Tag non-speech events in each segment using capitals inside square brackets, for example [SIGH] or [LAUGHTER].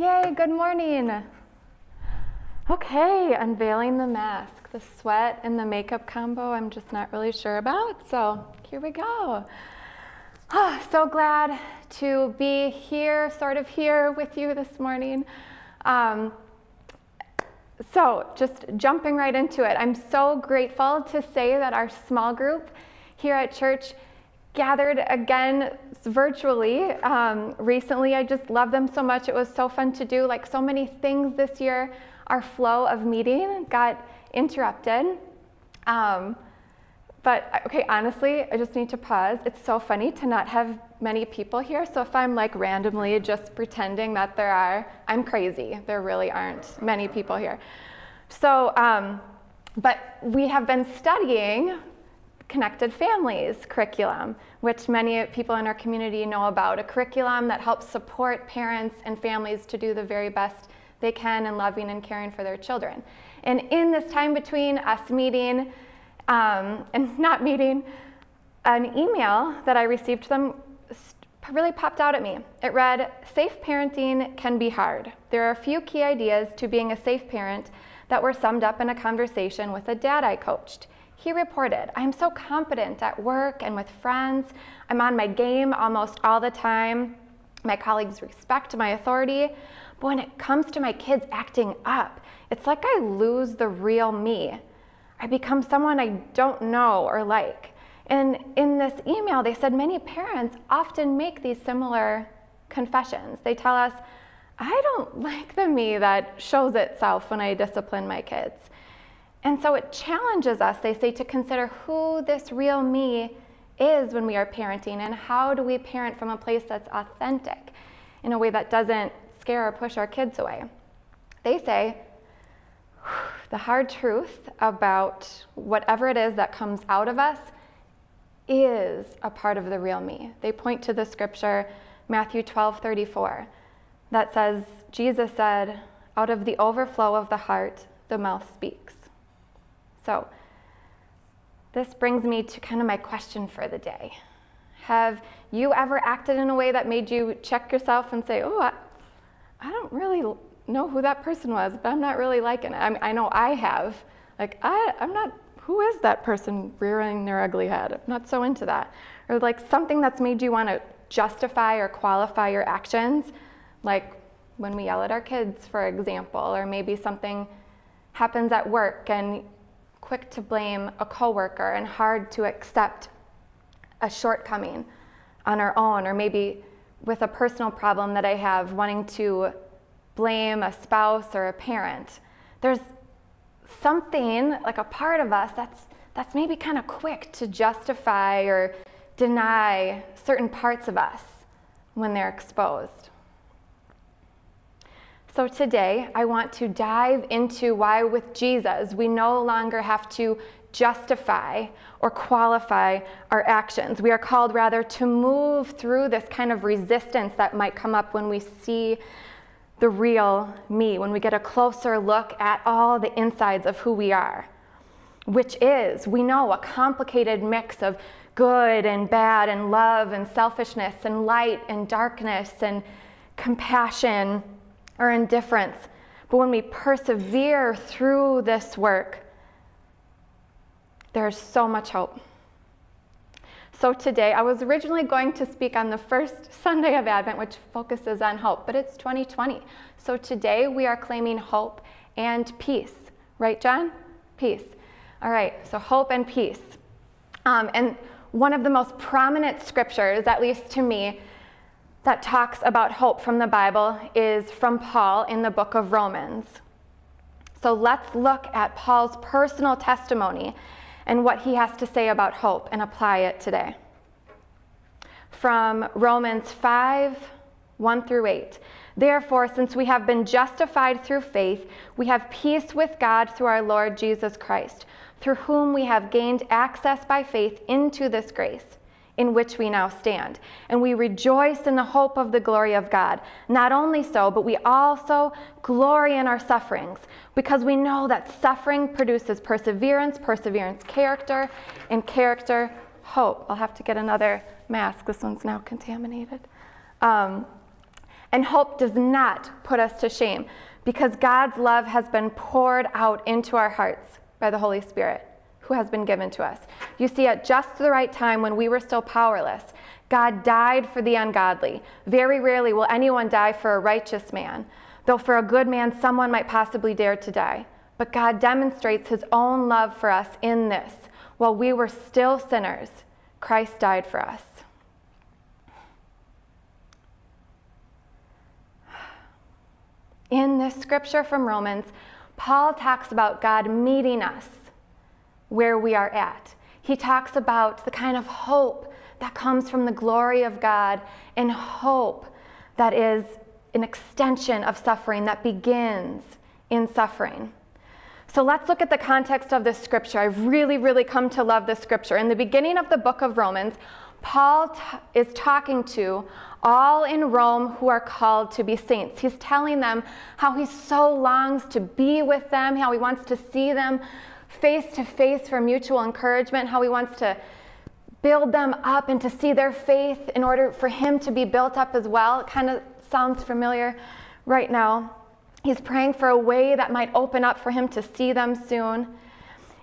Yay, good morning. Okay, unveiling the mask. The sweat and the makeup combo, I'm just not really sure about. So here we go. Oh, so glad to be here, sort of here with you this morning. Um, so, just jumping right into it, I'm so grateful to say that our small group here at church gathered again virtually um, recently. I just love them so much. It was so fun to do. Like so many things this year, our flow of meeting got interrupted. Um, but okay, honestly, I just need to pause. It's so funny to not have many people here. So if I'm like randomly just pretending that there are, I'm crazy. There really aren't many people here. So, um, but we have been studying Connected Families curriculum, which many people in our community know about, a curriculum that helps support parents and families to do the very best they can in loving and caring for their children. And in this time between us meeting um, and [LAUGHS] not meeting, an email that I received them really popped out at me. It read, Safe parenting can be hard. There are a few key ideas to being a safe parent that were summed up in a conversation with a dad I coached. He reported, I'm so competent at work and with friends. I'm on my game almost all the time. My colleagues respect my authority. But when it comes to my kids acting up, it's like I lose the real me. I become someone I don't know or like. And in this email, they said many parents often make these similar confessions. They tell us, I don't [LAUGHS] like the me that shows itself when I discipline my kids. And so it challenges us, they say, to consider who this real me is when we are parenting and how do we parent from a place that's authentic in a way that doesn't scare or push our kids away. They say the hard truth about whatever it is that comes out of us is a part of the real me. They point to the scripture, Matthew 12 34, that says, Jesus said, Out of the overflow of the heart, the mouth speaks. So, this brings me to kind of my question for the day. Have you ever acted in a way that made you check yourself and say, oh, I, I don't really know who that person was, but I'm not really liking it? I, mean, I know I have. Like, I, I'm not, who is that person rearing their ugly head? I'm not so into that. Or like something that's made you want to justify or qualify your actions, like when we yell at our kids, for example, or maybe something happens at work and quick to blame a coworker and hard to accept a shortcoming on our own, or maybe with a personal problem that I have, wanting to blame a spouse or a parent. There's something, like a part of us, that's, that's maybe kind of quick to justify or deny certain parts of us when they're exposed. So today, I want to dive into why, with Jesus, we no longer have to justify or qualify our actions. We are called rather to move through this kind of resistance that might come up when we see the real me, when we get a closer look at all the insides of who we are, which is, we know, a complicated mix of good and bad, and love and selfishness, and light and darkness, and compassion or indifference. But when we persevere through this work, there's so much hope. So today, I was originally going to speak on the first [LAUGHS] Sunday of Advent, which focuses on hope, but it's 2020. So today, we are claiming hope and peace. Right, John? Peace. All right, so hope and peace. Um, and one of the most prominent scriptures, at least to me, that talks about hope from the Bible is from Paul in the book of Romans. So let's look at Paul's personal testimony and what he has to say about hope and apply it today. From Romans 5 1 through 8. Therefore, since we have been justified through faith, we have peace with God through our Lord Jesus Christ, through whom we have gained access by faith into this grace in which we now stand. And we rejoice in the hope of the glory of God. Not only so, but we also glory in our sufferings because we know that suffering produces perseverance, perseverance, character, and character, hope. I'll have to get another mask. This one's now contaminated. Um, And hope does not put us to shame because God's love has been poured out into our hearts by the Holy Spirit who has been given to us. You see, at just the right time when we were still powerless, God died for the ungodly. Very rarely will anyone die for a righteous man, though for a good man, someone might possibly dare to die. But God demonstrates his own love for us in this. While we were still sinners, Christ died for us. In this scripture from Romans, Paul talks about God meeting us where we are at. He talks about the kind of hope that comes from the glory of God and hope that is an extension of suffering that begins in suffering. So let's look at the context of this scripture. I've really, really come to love this scripture. In the beginning of the book of Romans, Paul t- is talking to all in Rome who are called to be saints. He's telling them how he so longs to be with them, how he wants to see them face to face for mutual encouragement, how he wants to build them up and to see their faith in order for him to be built up as well. It kind of sounds familiar right now. He's praying for a way that might open up for him to see them soon.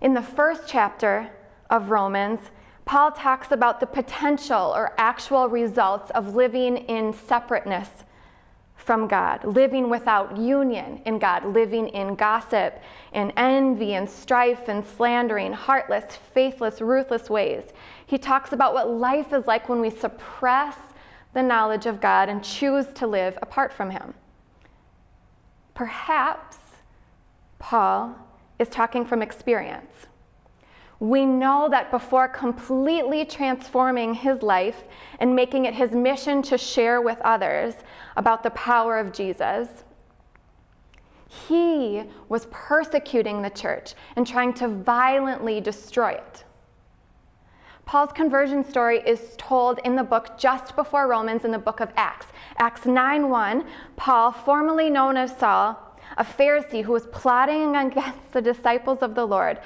In the first chapter of Romans, Paul talks about the potential or actual results of living in separateness from God, living without union in God, living in gossip and envy and strife and slandering, heartless, faithless, ruthless ways. He talks about what life is like when we suppress the knowledge of God and choose to live apart from Him. Perhaps Paul is talking from experience we know that before completely transforming his life and making it his mission to share with others about the power of Jesus, he was persecuting the church and trying to violently destroy it. Paul's conversion story is told in the book just before Romans in the book of Acts. Acts 9:1, Paul, formerly known as Saul, a Pharisee who was plotting against the disciples of the Lord,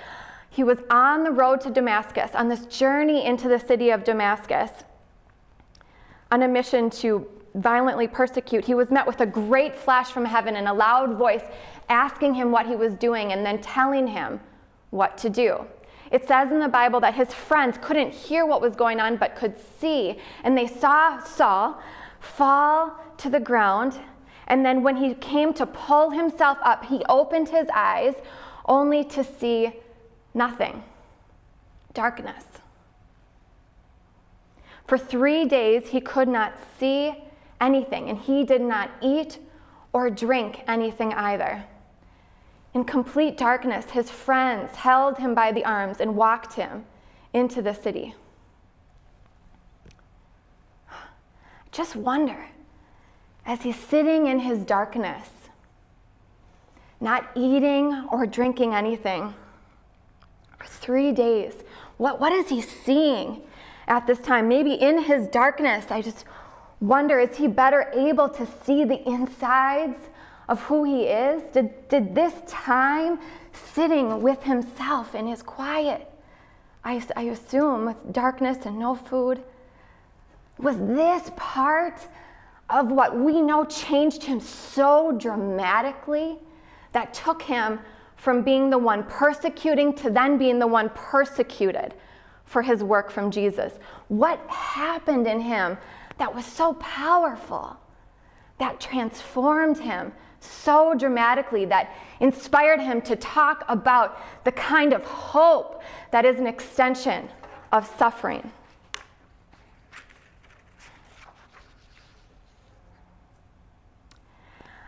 he was on the road to Damascus, on this journey into the city of Damascus, on a mission to violently persecute. He was met with a great flash from heaven and a loud voice asking him what he was doing and then telling him what to do. It says in the Bible that his friends couldn't hear what was going on but could see, and they saw Saul fall to the ground. And then when he came to pull himself up, he opened his eyes only to see Nothing. Darkness. For three days, he could not see anything, and he did not eat or drink anything either. In complete darkness, his friends held him by the arms and walked him into the city. Just wonder, as he's sitting in his darkness, not eating or drinking anything, three days. What, what is he seeing at this time? Maybe in his darkness, I just wonder is he better able to see the insides of who he is? Did, did this time sitting with himself in his quiet, I, I assume with darkness and no food, was this part of what we know changed him so dramatically that took him from being the one persecuting to then being the one persecuted for his work from Jesus. What happened in him that was so powerful, that transformed him so dramatically, that inspired him to talk about the kind of hope that is an extension of suffering?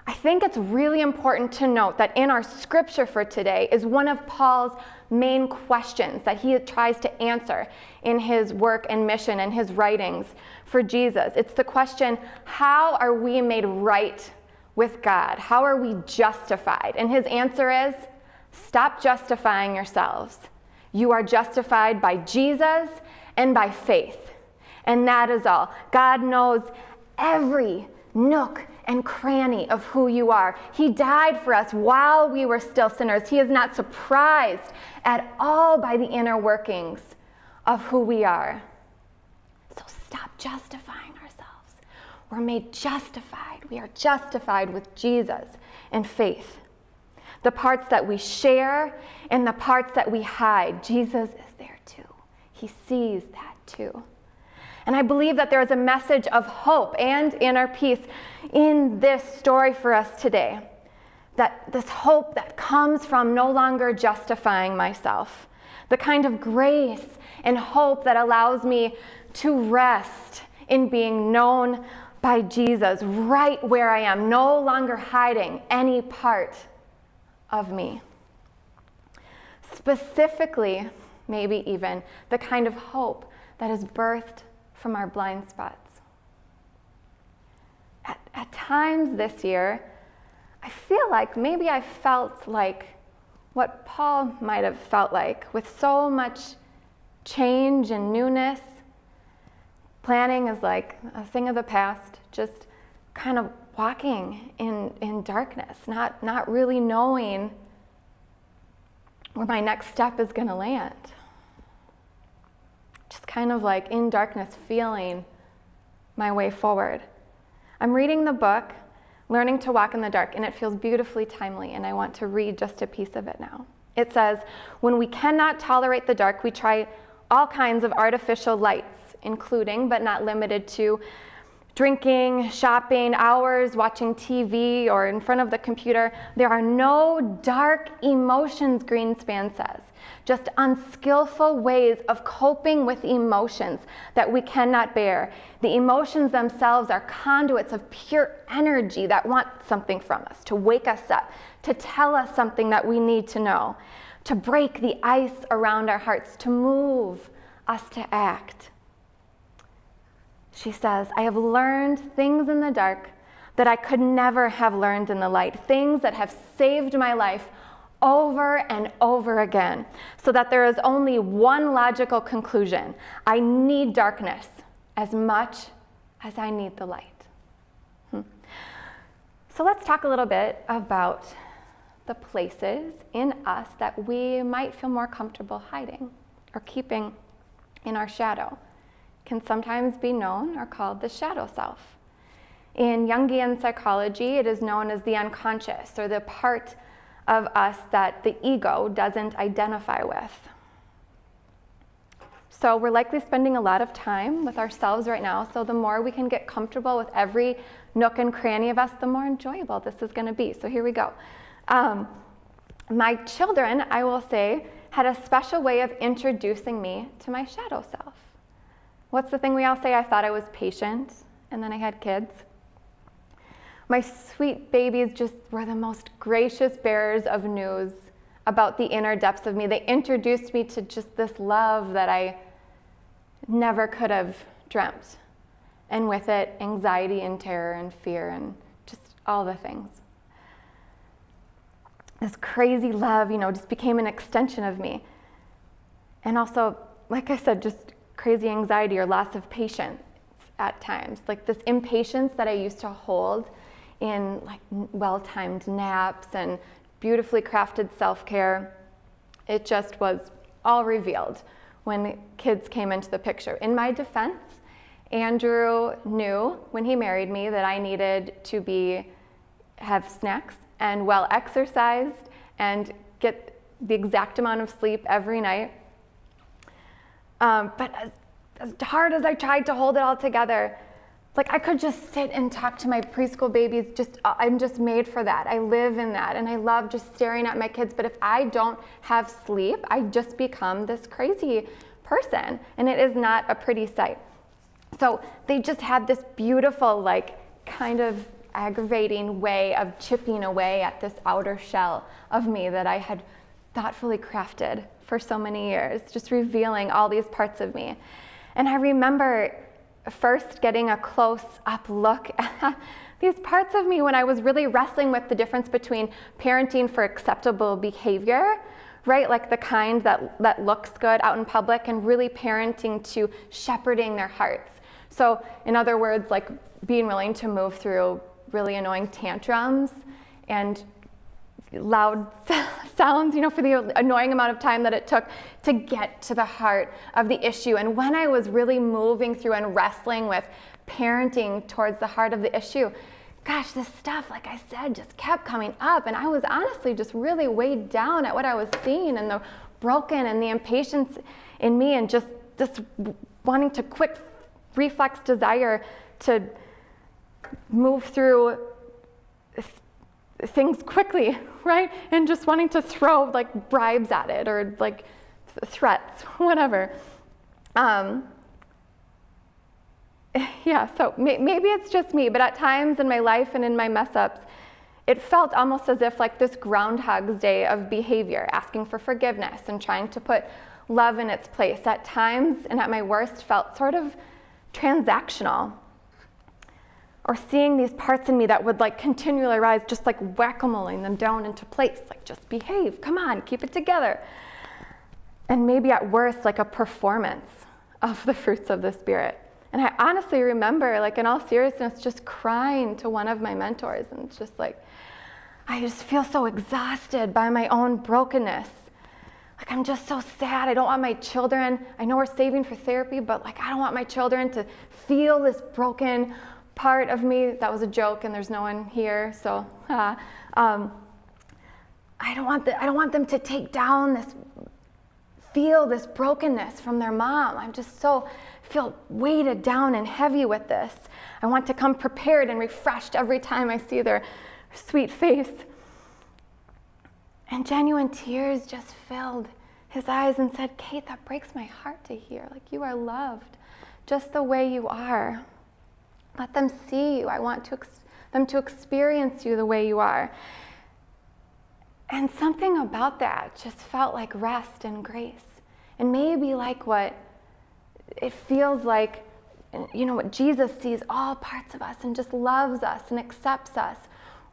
I think it's really important to note that in our scripture for today is one of Paul's main questions that he tries to answer in his work and mission and his writings for Jesus. It's the question how are we made right with God? How are we justified? And his answer is stop justifying yourselves. You are justified by Jesus and by faith. And that is all. God knows every nook and cranny of who you are. He died for us while we were still sinners. He is not surprised at all by the inner workings of who we are. So stop justifying ourselves. we're made justified. We are justified with Jesus in faith. The parts that we share and the parts that we hide, Jesus is there too. He sees that too. And I believe that there is a message of hope and inner peace in this story for us today. That this hope that comes from no longer justifying myself, the kind of grace and hope that allows me to rest in being known by Jesus right where I am, no longer hiding any part of me. Specifically, maybe even the kind of hope that is birthed from our blind spots. At, at times this year, I feel like maybe I felt like what Paul might have felt like with so much change and newness. Planning is like a thing of the past, just kind of walking in, in darkness, not, not really knowing where my next step is going to land just kind of like in darkness, feeling my way forward. I'm reading the book, Learning to Walk in the Dark, and it feels beautifully timely, and I want to read just a piece of it now. It says, When we cannot tolerate the dark, we try all kinds of artificial lights, including, but not limited to, drinking, shopping, hours watching TV or in front of the computer. There are no dark emotions, Greenspan says, just unskillful ways of coping with emotions that we cannot bear. The emotions themselves are conduits of pure energy that want something from us, to wake us up, to tell us something that we need to know, to break the ice around our hearts, to move us to act. She says, I have learned things in the dark that I could never have learned in the light, things that have saved my life over and over again, so that there is only one logical conclusion I need darkness as much as I need the light. Hmm. So let's talk a little bit about the places in us that we might feel more comfortable hiding or keeping in our shadow can sometimes be known or called the shadow self. In Jungian psychology, it is known as the unconscious, or the part of us that the ego doesn't identify with. So, we're likely spending a lot of time with ourselves right now. So, the more we can get comfortable with every nook and cranny of us, the more enjoyable this is going to be. So, here we go. Um, my children, I will say, had a special way of introducing me to my shadow self. What's the thing we all say? I thought I was patient, and then I had kids. My sweet babies just were the most gracious bearers of news about the inner depths of me. They introduced me to just this love that I never could have dreamt. And with it, anxiety and terror and fear and just all the things. This crazy love, you know, just became an extension of me. And also, like I said, just crazy anxiety or loss of patience at times. Like this impatience that I used to hold in like well-timed naps and beautifully crafted self-care, it just was all revealed when kids came into the picture. In my defense, Andrew knew when he married me that I needed to be have snacks and well exercised and get the exact amount of sleep every night um, but as, as hard as I tried to hold it all together, like I could just sit and talk to my preschool babies. Just uh, I'm just made for that. I live in that, and I love just staring at my kids. But if I don't have sleep, I just become this crazy person, and it is not a pretty sight. So they just had this beautiful, like, kind of aggravating way of chipping away at this outer shell of me that I had thoughtfully crafted for so many years, just revealing all these parts of me. And I remember first getting a close up look [LAUGHS] at these parts of me when I was really wrestling with the difference between parenting for acceptable behavior, right? Like the kind that, that looks good out in public, and really parenting to shepherding their hearts. So, in other words, like being willing to move through really annoying tantrums and loud [LAUGHS] sounds, you know, for the annoying amount of time that it took to get to the heart of the issue. And when I was really moving through and wrestling with parenting towards the heart of the issue, gosh, this stuff, like I said, just kept coming up. And I was honestly just really weighed down at what I was seeing and the broken and the impatience in me and just this wanting to quick reflex desire to move through things quickly, [LAUGHS] right? And just wanting to throw like bribes at it or like th- threats, [LAUGHS] whatever. Um, [LAUGHS] yeah, so may- maybe it's just me, but at times in my life and in my mess ups, it felt almost as if like this groundhog's day of behavior, asking for forgiveness and trying to put love in its place. At times and at my worst felt sort of transactional or seeing these parts in me that would like continually rise, just like whack-a-moling them down into place, like just behave, come on, keep it together. And maybe at worst, like a performance of the fruits of the Spirit. And I honestly remember, like in all seriousness, just crying to one of my mentors and just like, I just feel so exhausted by my own brokenness. Like, I'm just so sad. I don't want my children, I know we're saving for therapy, but like, I don't want my children to feel this broken, part of me, that was a joke and there's no one here, so [LAUGHS] uh, um, I, don't want the, I don't want them to take down this, feel this brokenness from their mom. I'm just so, feel weighted down and heavy with this. I want to come prepared and refreshed every time I see their sweet face. And genuine tears just filled his eyes and said, Kate, that breaks my heart to hear. Like you are loved just the way you are. Let them see you. I want to them to experience you the way you are. And something about that just felt like rest and grace. And maybe like what it feels like, you know, what Jesus sees all parts of us and just loves us and accepts us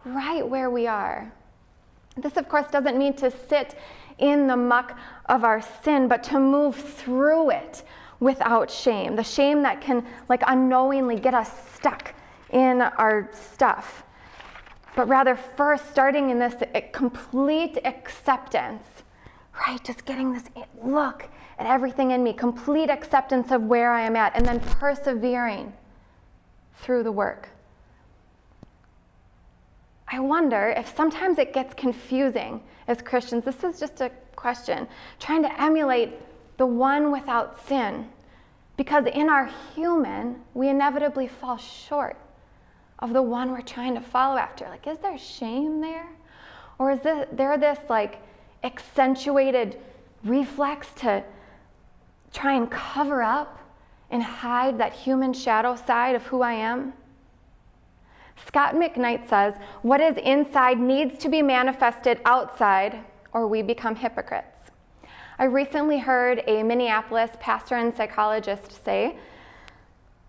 right where we are. This, of course, doesn't mean to sit in the muck of our sin, but to move through it without shame. The shame that can, like, unknowingly get us stuck in our stuff. But rather, first, starting in this complete acceptance, right? Just getting this look at everything in me, complete acceptance of where I am at, and then persevering through the work. I wonder if sometimes it gets confusing as Christians. This is just a question. Trying to emulate the one without sin. Because in our human, we inevitably fall short of the one we're trying to follow after. Like, is there shame there? Or is there this like accentuated reflex to try and cover up and hide that human shadow side of who I am? Scot McKnight says, What is inside needs to be manifested outside, or we become hypocrites. I recently heard a Minneapolis pastor and psychologist say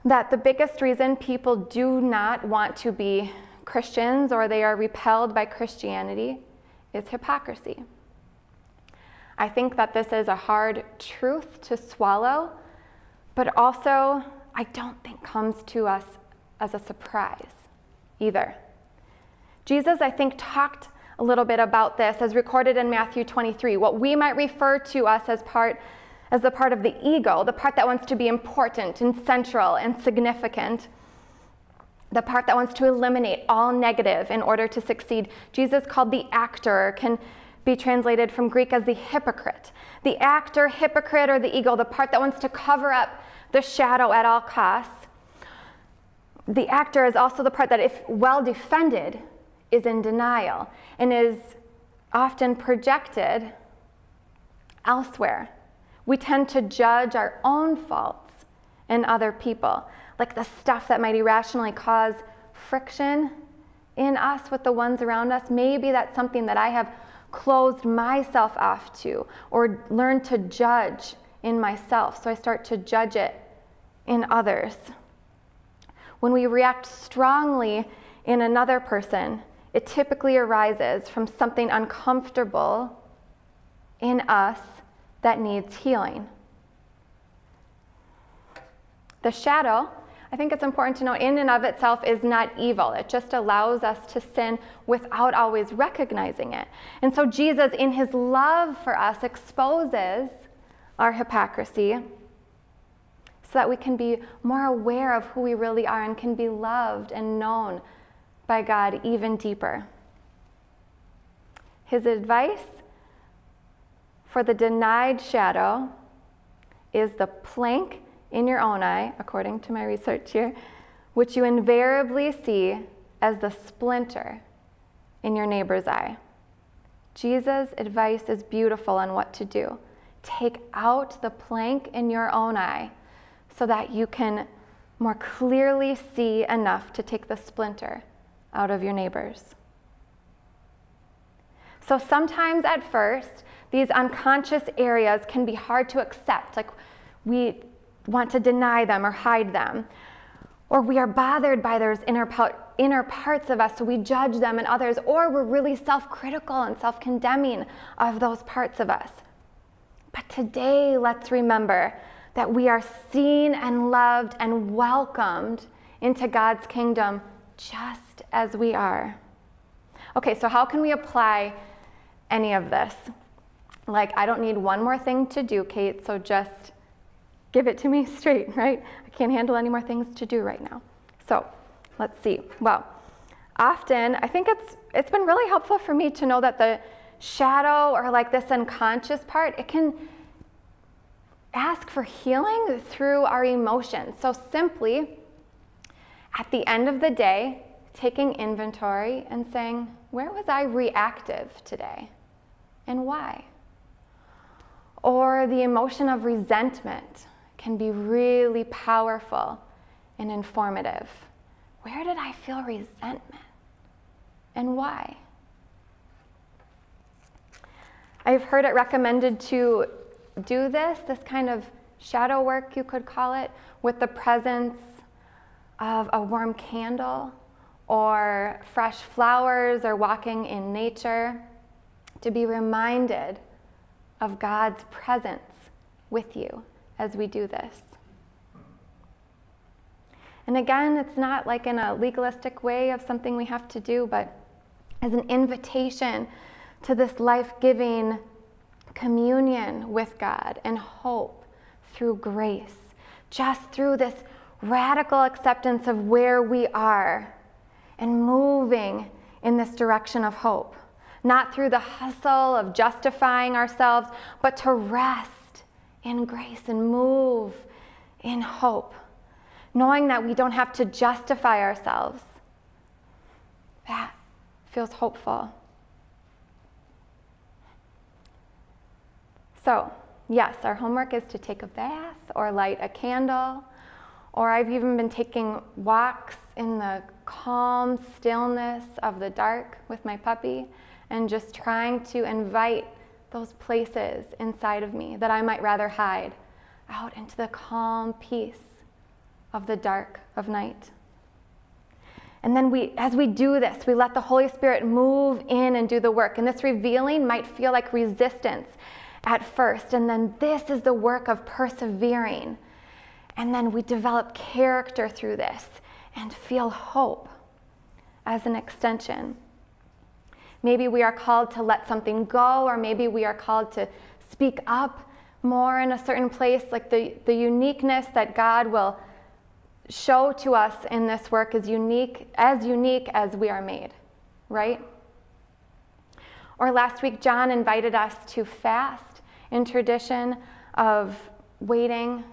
that the biggest reason people do not want to be Christians or they are repelled by Christianity is hypocrisy. I think that this is a hard truth to swallow, but also I don't think comes to us as a surprise either. Jesus, I think, talked a little bit about this as recorded in Matthew 23, what we might refer to us as part as the part of the ego, the part that wants to be important and central and significant, the part that wants to eliminate all negative in order to succeed. Jesus called the actor can be translated from Greek as the hypocrite. The actor, hypocrite, or the ego, the part that wants to cover up the shadow at all costs. The actor is also the part that, if well defended, is in denial and is often projected elsewhere. We tend to judge our own faults in other people, like the stuff that might irrationally cause friction in us with the ones around us. Maybe that's something that I have closed myself off to or learned to judge in myself. So I start to judge it in others. When we react strongly in another person, it typically arises from something uncomfortable in us that needs healing. The shadow, I think it's important to know, in and of itself is not evil. It just allows us to sin without always recognizing it. And so Jesus, in his love for us, exposes our hypocrisy so that we can be more aware of who we really are and can be loved and known by God even deeper. His advice for the denied shadow is the plank in your own eye, according to my research here, which you invariably see as the splinter in your neighbor's eye. Jesus' advice is beautiful on what to do. Take out the plank in your own eye so that you can more clearly see enough to take the splinter out of your neighbor's. So sometimes at first, these unconscious areas can be hard to accept. Like we want to deny them or hide them. Or we are bothered by those inner, inner parts of us, so we judge them and others. Or we're really self critical and self condemning of those parts of us. But today, let's remember that we are seen and loved and welcomed into God's kingdom just as we are. Okay, so how can we apply any of this? Like, I don't need one more thing to do, Kate, so just give it to me [LAUGHS] straight, right? I can't handle any more things to do right now. So, let's see. Well, often I think it's it's been really helpful for me to know that the shadow or like this unconscious part, it can ask for healing through our emotions. So simply at the end of the day, taking inventory and saying, where was I reactive today? And why? Or the emotion of resentment can be really powerful and informative. Where did I feel resentment? And why? I've heard it recommended to do this, this kind of shadow work, you could call it, with the presence of a warm candle or fresh flowers or walking in nature, to be reminded of God's presence with you as we do this. And again, it's not like in a legalistic way of something we have to do, but as an invitation to this life giving communion with God and hope through grace, just through this radical acceptance of where we are and moving in this direction of hope. Not through the hustle of justifying ourselves, but to rest in grace and move in hope, knowing that we don't have to justify ourselves. That feels hopeful. So, yes, our homework is to take a bath or light a candle, or I've even been taking walks in the calm stillness of the dark with my puppy and just trying to invite those places inside of me that I might rather hide out into the calm peace of the dark of night. And then we, as we do this, we let the Holy Spirit move in and do the work. And this revealing might feel like resistance at first. And then this is the work of persevering. And then we develop character through this and feel hope as an extension. Maybe we are called to let something go, or maybe we are called to speak up more in a certain place. Like the, the uniqueness that God will show to us in this work is unique, as unique as we are made, right? Or last week, John invited us to fast in tradition of waiting,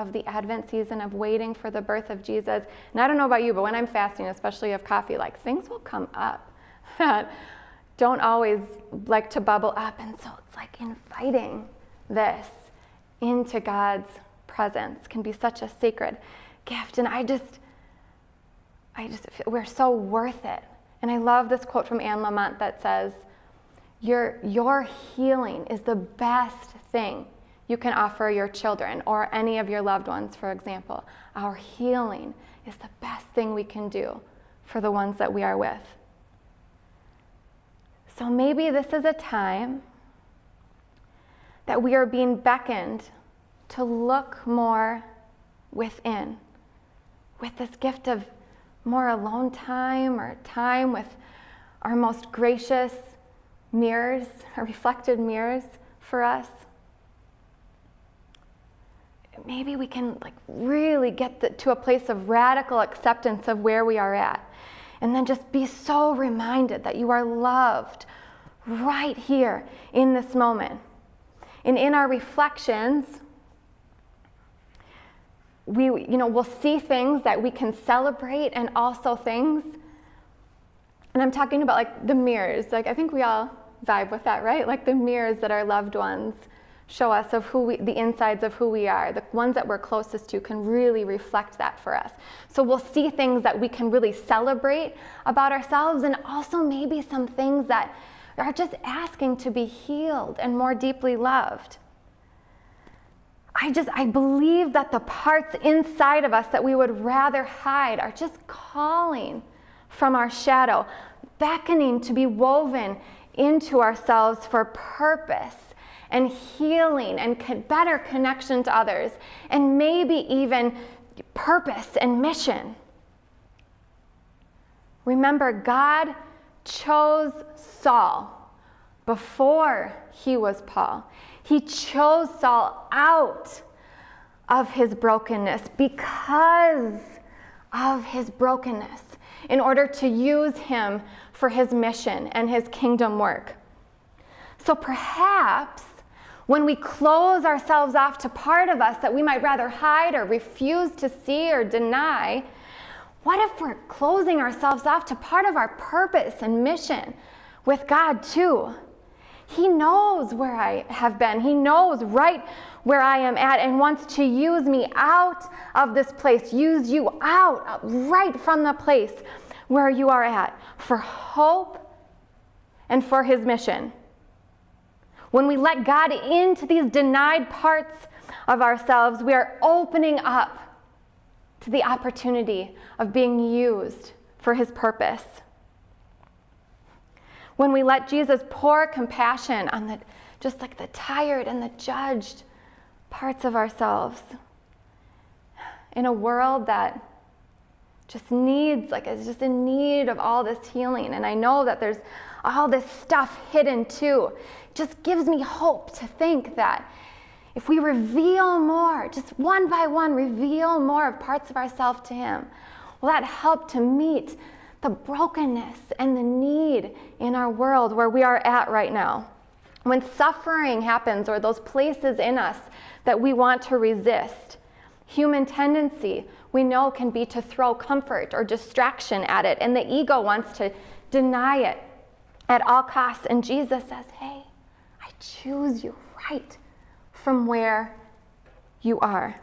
of the Advent season, of waiting for the birth of Jesus. And I don't know about you, but when I'm fasting, especially of coffee, like things will come up [LAUGHS] that don't always like to bubble up. And so it's like inviting this into God's presence can be such a sacred gift. And I just, I just, we're so worth it. And I love this quote from Anne Lamott that says, your, your healing is the best thing you can offer your children or any of your loved ones, for example. Our healing is the best thing we can do for the ones that we are with. So maybe this is a time that we are being beckoned to look more within with this gift of more alone time or time with our most gracious mirrors, our reflected mirrors for us. Maybe we can like really get the, to a place of radical acceptance of where we are at. And then just be so reminded that you are loved right here in this moment. And in our reflections, we you know we'll see things that we can celebrate and also things and i'm talking about like the mirrors like i think we all vibe with that right like the mirrors that our loved ones show us of who we the insides of who we are. The ones that we're closest to can really reflect that for us. So we'll see things that we can really celebrate about ourselves and also maybe some things that are just asking to be healed and more deeply loved. I just, I believe that the parts inside of us that we would rather hide are just calling from our shadow, beckoning to be woven into ourselves for purpose and healing and better connection to others, and maybe even purpose and mission. Remember, God chose Saul before he was Paul. He chose Saul out of his brokenness because of his brokenness in order to use him for his mission and his kingdom work. So perhaps when we close ourselves off to part of us that we might rather hide or refuse to see or deny, what if we're closing ourselves off to part of our purpose and mission with God too? He knows where I have been. He knows right where I am at and wants to use me out of this place, use you out right from the place where you are at for hope and for his mission. When we let God into these denied parts of ourselves, we are opening up to the opportunity of being used for his purpose. When we let Jesus pour compassion on the just like the tired and the judged parts of ourselves in a world that just needs like is just in need of all this healing. And i know that there's all this stuff hidden too just gives me hope to think that if we reveal more just one by one reveal more of parts of ourselves to him will that help to meet the brokenness and the need in our world where we are at right now. When suffering happens, or those places in us that we want to resist, human tendency we know can be to throw comfort or distraction at it, and the ego wants to deny it at all costs. And Jesus says, Hey, I choose you right from where you are.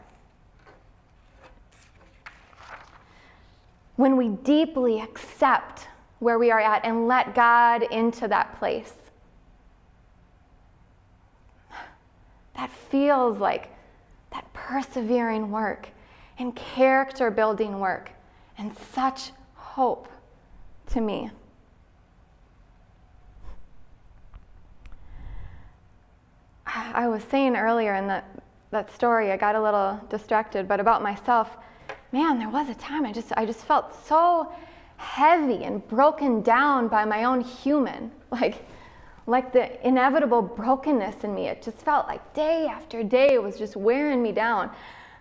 when we deeply accept where we are at and let God into that place. That feels like that persevering work and character building work and such hope to me. I was saying earlier in that, that story, I got a little distracted, but about myself, man, there was a time I just I just felt so heavy and broken down by my own human. [LAUGHS] Like like the inevitable brokenness in me. It just felt like day after day was just wearing me down.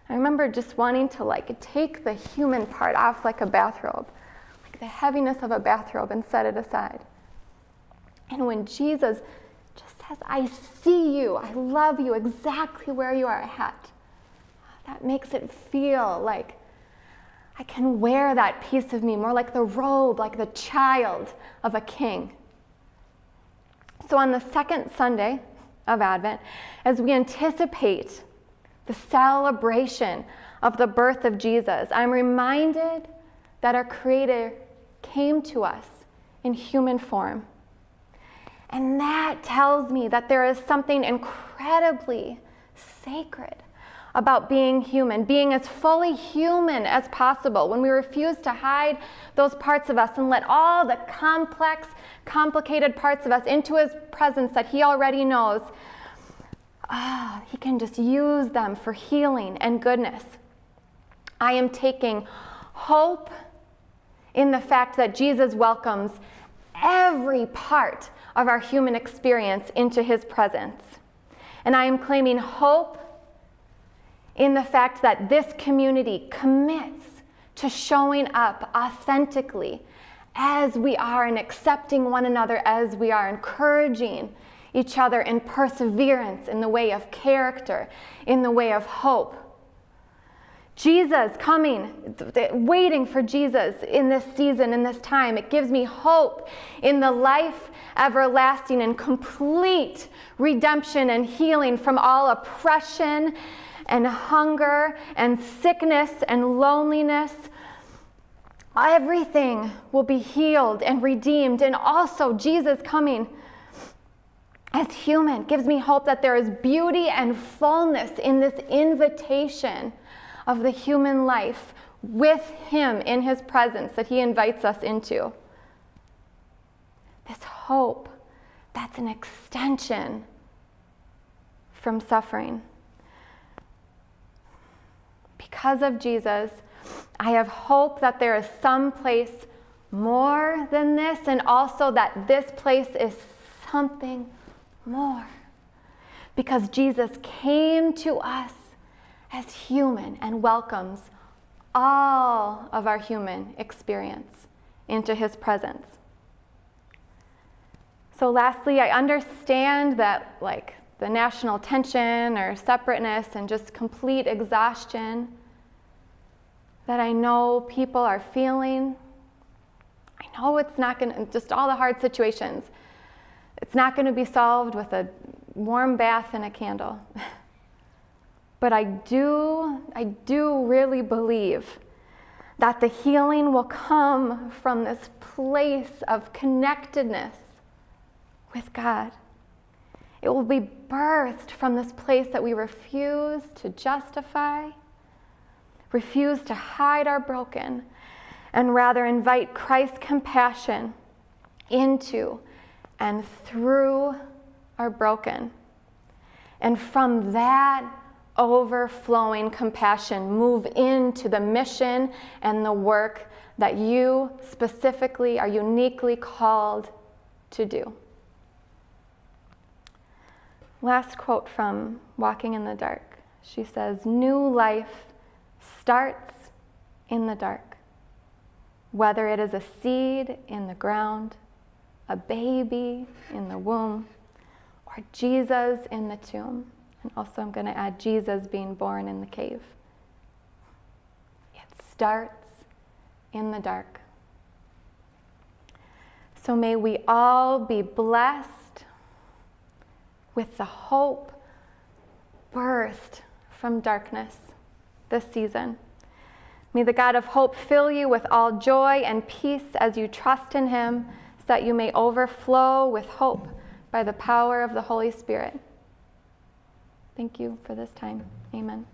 I remember just wanting to like take the human part off like a bathrobe, like the heaviness of a bathrobe and set it aside. And when Jesus says, I see you, I love you exactly where you are at, that makes it feel like I can wear that piece of me more like the robe, like the child of a king. So, on the second Sunday of Advent, as we anticipate the celebration of the birth of Jesus, I'm reminded that our Creator came to us in human form. And that tells me that there is something incredibly sacred about being human, being as fully human as possible, when we refuse to hide those parts of us and let all the complex, complicated parts of us into His presence that He already knows, ah, He can just use them for healing and goodness. I am taking hope in the fact that Jesus welcomes every part of our human experience into his presence. And I am claiming hope in the fact that this community commits to showing up authentically as we are and accepting one another as we are, encouraging each other in perseverance, in the way of character, in the way of hope. Jesus coming, waiting for Jesus in this season, in this time. It gives me hope in the life everlasting and complete redemption and healing from all oppression and hunger and sickness and loneliness. Everything will be healed and redeemed. And also, Jesus coming as human gives me hope that there is beauty and fullness in this invitation of the human life with Him in His presence that He invites us into. This hope that's an extension from suffering. Because of Jesus, I have hope that there is some place more than this, and also that this place is something more. Because Jesus came to us as human and welcomes all of our human experience into his presence. So, lastly, I understand that, like, the national tension or separateness and just complete exhaustion that I know people are feeling. I know it's not going to, just all the hard situations, it's not going to be solved with a warm bath and a candle. [LAUGHS] but I do, I do really believe that the healing will come from this place of connectedness with God. It will be birthed from this place that we refuse to justify, refuse to hide our broken, and rather invite Christ's compassion into and through our broken. And from that overflowing compassion, move into the mission and the work that you specifically are uniquely called to do. Last quote from Walking in the Dark. She says, New life starts in the dark. Whether it is a seed in the ground, a baby in the womb, or Jesus in the tomb. And also, I'm going to add Jesus being born in the cave. It starts in the dark. So, may we all be blessed with the hope birthed from darkness this season. May the God of hope fill you with all joy and peace as you trust in him, so that you may overflow with hope by the power of the Holy Spirit. Thank you for this time. Amen.